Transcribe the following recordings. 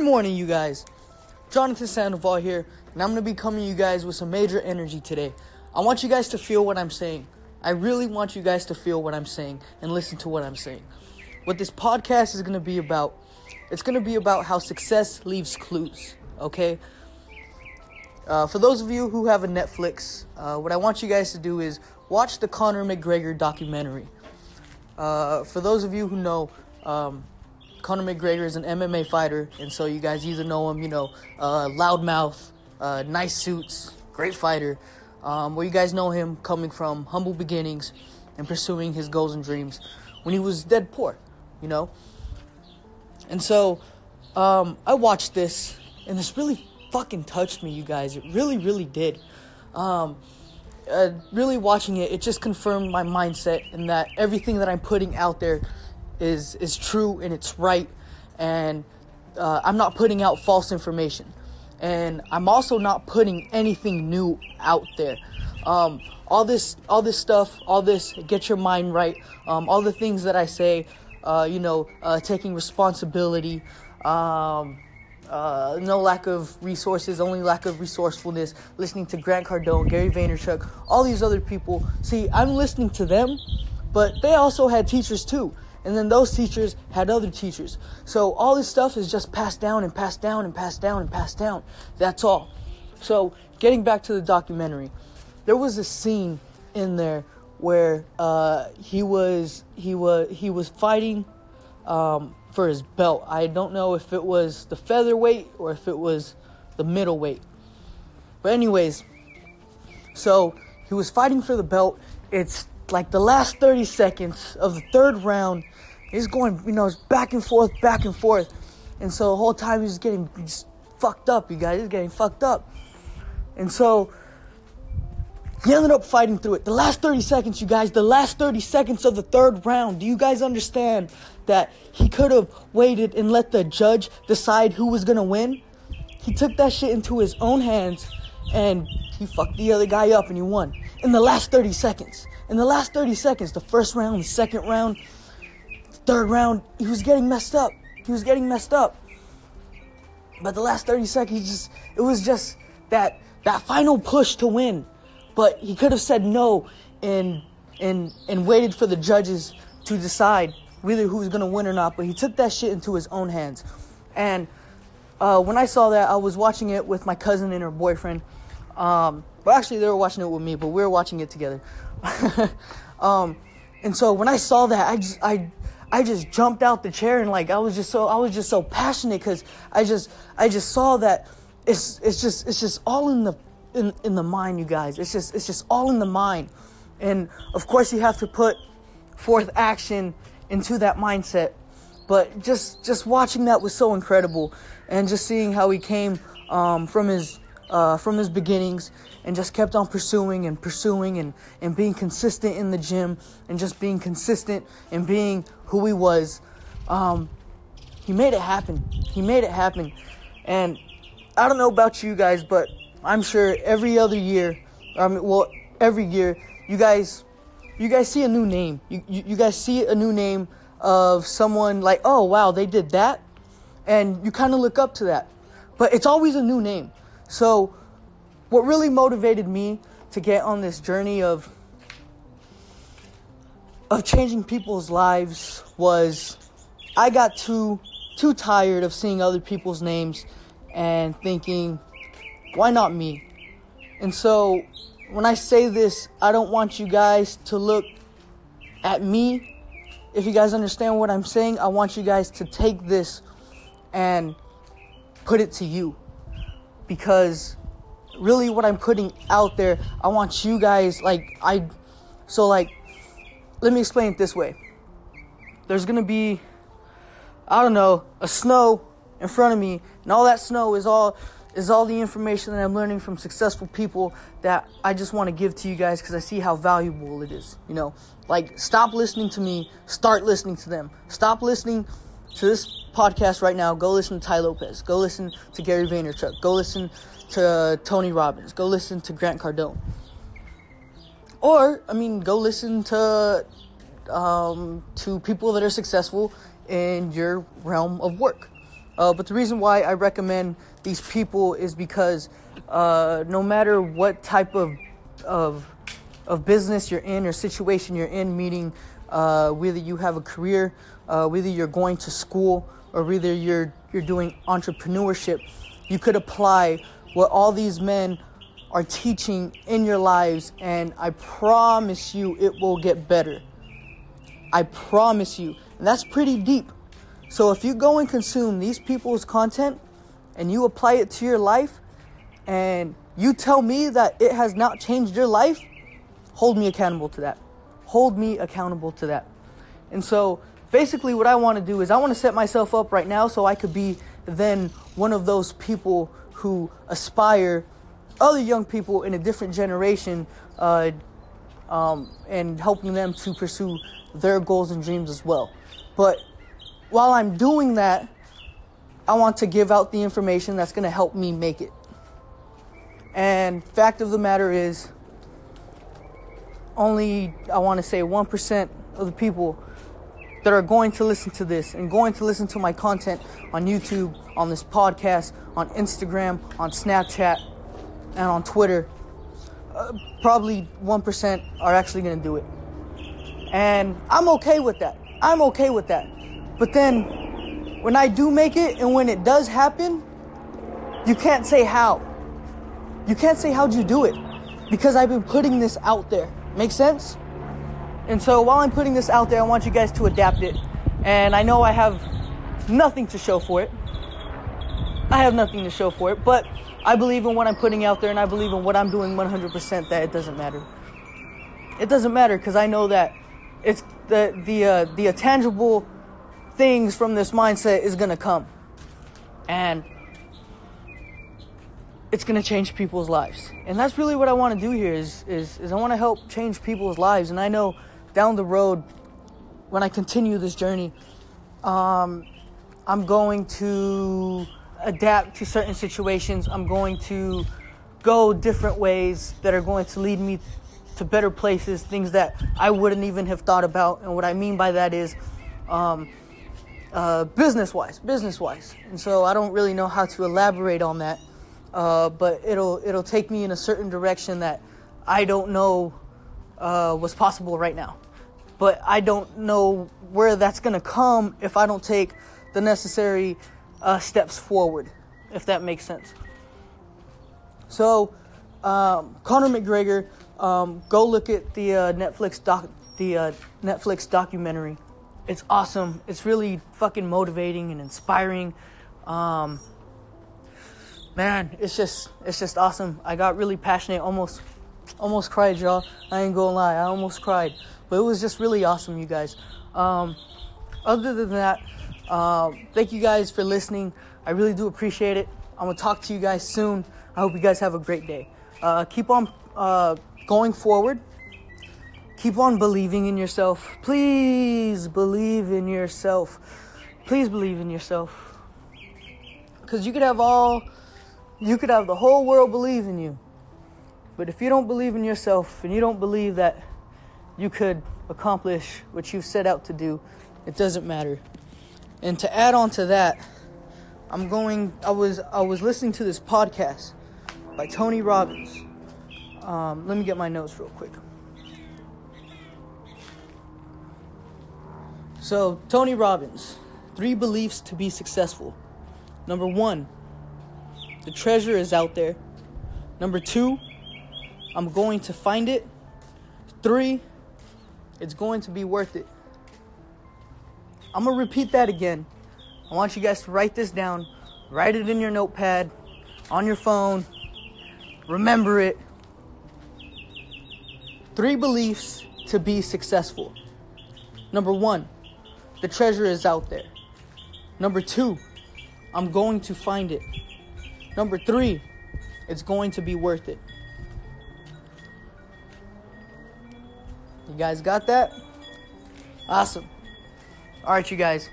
Good morning, you guys. Jonathan Sandoval here, and I'm to be coming to you guys with some major energy today. I want you guys to feel what I'm saying. I really want you guys to feel what I'm saying and listen to what I'm saying. What this podcast is to be about, it's to be about how success leaves clues, okay? Uh, for those of you who have a Netflix, uh, what I want you guys to do is watch the Conor McGregor documentary. Uh, for those of you who know, um, Conor McGregor is an MMA fighter, and so you guys either know him, you know, uh, loudmouth, uh, nice suits, great fighter, um, you guys know him coming from humble beginnings and pursuing his goals and dreams when he was dead poor, you know. And so um, I watched this, and this really fucking touched me, you guys. It really, really did. Um, uh, really watching it, it just confirmed my mindset and that everything that I'm putting out there is is true and it's right, and uh, I'm not putting out false information, and I'm also not putting anything new out there. Um, all this, all this stuff, all this, get your mind right. Um, all the things that I say, uh, you know, uh, taking responsibility. Um, uh, no lack of resources, only lack of resourcefulness, listening to Grant Cardone, Gary Vaynerchuk, all these other people. See, I'm listening to them, but they also had teachers too. And then those teachers had other teachers. So all this stuff is just passed down and passed down and passed down and passed down. That's all. So getting back to the documentary, there was a scene in there where uh, he was he was he was fighting um, for his belt. I don't know if it was the featherweight or if it was the middleweight. But anyways, so he was fighting for the belt. It's like the last 30 seconds of the third round, he's going, you know, it's back and forth, back and forth. And so the whole time he's getting just fucked up, you guys. He's getting fucked up. And so he ended up fighting through it. The last 30 seconds, you guys, the last 30 seconds of the third round. Do you guys understand that he could have waited and let the judge decide who was to win? He took that shit into his own hands and he fucked the other guy up and he won in the last 30 seconds. In the last 30 seconds, the first round, the second round, the third round, he was getting messed up. He was getting messed up. But the last 30 seconds, just it was just that that final push to win. But he could have said no and and and waited for the judges to decide really who was gonna win or not. But he took that shit into his own hands. And uh, when I saw that, I was watching it with my cousin and her boyfriend. Um, well, actually, they were watching it with me, but we were watching it together. um, and so when I saw that, I just, I, I just jumped out the chair and like I was just so I was just so passionate because I just I just saw that it's it's just it's just all in the in, in the mind, you guys. It's just it's just all in the mind, and of course you have to put forth action into that mindset. But just just watching that was so incredible, and just seeing how he came um, from his uh, from his beginnings and just kept on pursuing and pursuing and, and being consistent in the gym and just being consistent and being who he was. Um, he made it happen. He made it happen. And I don't know about you guys, but I'm sure every other year, I mean, well, every year, you guys, you guys see a new name. You, you, you guys see a new name of someone like, oh wow, they did that, and you kind of look up to that. But it's always a new name. So, what really motivated me to get on this journey of of changing people's lives was I got too too tired of seeing other people's names and thinking, why not me? And so, when I say this, I don't want you guys to look at me. If you guys understand what I'm saying, I want you guys to take this and put it to you because really what I'm putting out there, I want you guys like I so like let me explain it this way. There's going to be I don't know, a snow in front of me, and all that snow is all is all the information that I'm learning from successful people that I just want to give to you guys because I see how valuable it is. You know, like stop listening to me, start listening to them. Stop listening to this podcast right now, go listen to Tai Lopez. Go listen to Gary Vaynerchuk. Go listen to Tony Robbins. Go listen to Grant Cardone. Or, I mean, go listen to um, to people that are successful in your realm of work. Uh, but the reason why I recommend these people is because uh, no matter what type of of of business you're in or situation you're in, meaning uh, whether you have a career, uh, whether you're going to school, or whether you're you're doing entrepreneurship, you could apply what all these men are teaching in your lives, and I promise you it will get better. I promise you. And that's pretty deep. So if you go and consume these people's content and you apply it to your life, and you tell me that it has not changed your life, hold me accountable to that. Hold me accountable to that. And so basically, what I want to do is I want to set myself up right now so I could be then one of those people who aspire other young people in a different generation uh, um, and helping them to pursue their goals and dreams as well. But while I'm doing that, I want to give out the information that's going to help me make it. And fact of the matter is, only I want to say 1% of the people that are going to listen to this and going to listen to my content on YouTube, on this podcast, on Instagram, on Snapchat, and on Twitter, uh, probably 1% are actually going to do it. And I'm okay with that. I'm okay with that. But then when I do make it and when it does happen, you can't say how. You can't say how'd you do it because I've been putting this out there. Make sense? And so while I'm putting this out there, I want you guys to adapt it. And I know I have nothing to show for it. I have nothing to show for it, but I believe in what I'm putting out there and I believe in what I'm doing 100% that it doesn't matter. It doesn't matter because I know that it's the the uh, the tangible things from this mindset is going to come. And it's going to change people's lives. And that's really what I want to do here is is is I want to help change people's lives and I know down the road when I continue this journey um, I'm going to adapt to certain situations. I'm going to go different ways that are going to lead me to better places, things that I wouldn't even have thought about. And what I mean by that is um, uh, business wise, business wise. And so I don't really know how to elaborate on that, uh, but it'll it'll take me in a certain direction that I don't know uh, was possible right now. But I don't know where that's gonna come if I don't take the necessary uh, steps forward, if that makes sense. So, um, Conor McGregor, um, go look at the uh, Netflix doc, the uh, Netflix documentary. It's awesome. It's really fucking motivating and inspiring. Um, man, it's just it's just awesome. I got really passionate, almost almost cried, y'all. I ain't gonna lie, I almost cried. But it was just really awesome, you guys. Um, other than that, um, thank you guys for listening. I really do appreciate it. I'm gonna talk to you guys soon. I hope you guys have a great day. Uh, keep on uh, going forward. Keep on believing in yourself. Please believe in yourself. Please believe in yourself. Because you could have all, you could have the whole world believe in you. But if you don't believe in yourself and you don't believe that you could accomplish what you've set out to do, it doesn't matter. And to add on to that, I'm going. I was I was listening to this podcast by Tony Robbins. Um, let me get my notes real quick. So Tony Robbins, three beliefs to be successful. Number one, the treasure is out there. Number two, I'm going to find it. Three, it's going to be worth it. I'm gonna repeat that again. I want you guys to write this down, write it in your notepad, on your phone, remember it. Three beliefs to be successful. Number one, the treasure is out there. Number two, I'm going to find it. Number three, it's going to be worth it. You guys got that? Awesome. All right, you guys.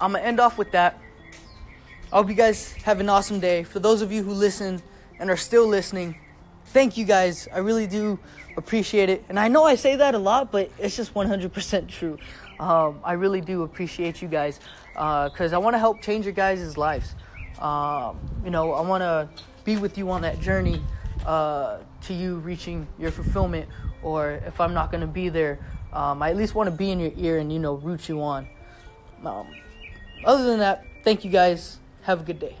I'm going to end off with that. I hope you guys have an awesome day. For those of you who listen and are still listening, thank you guys. I really do appreciate it. And I know I say that a lot, but it's just 100% true. Um, I really do appreciate you guys because uh, I want to help change your guys' lives. Um, you know, I want to be with you on that journey uh, to you reaching your fulfillment, or if I'm not going to be there, um, I at least want to be in your ear and, you know, root you on. Um, other than that, thank you guys. Have a good day.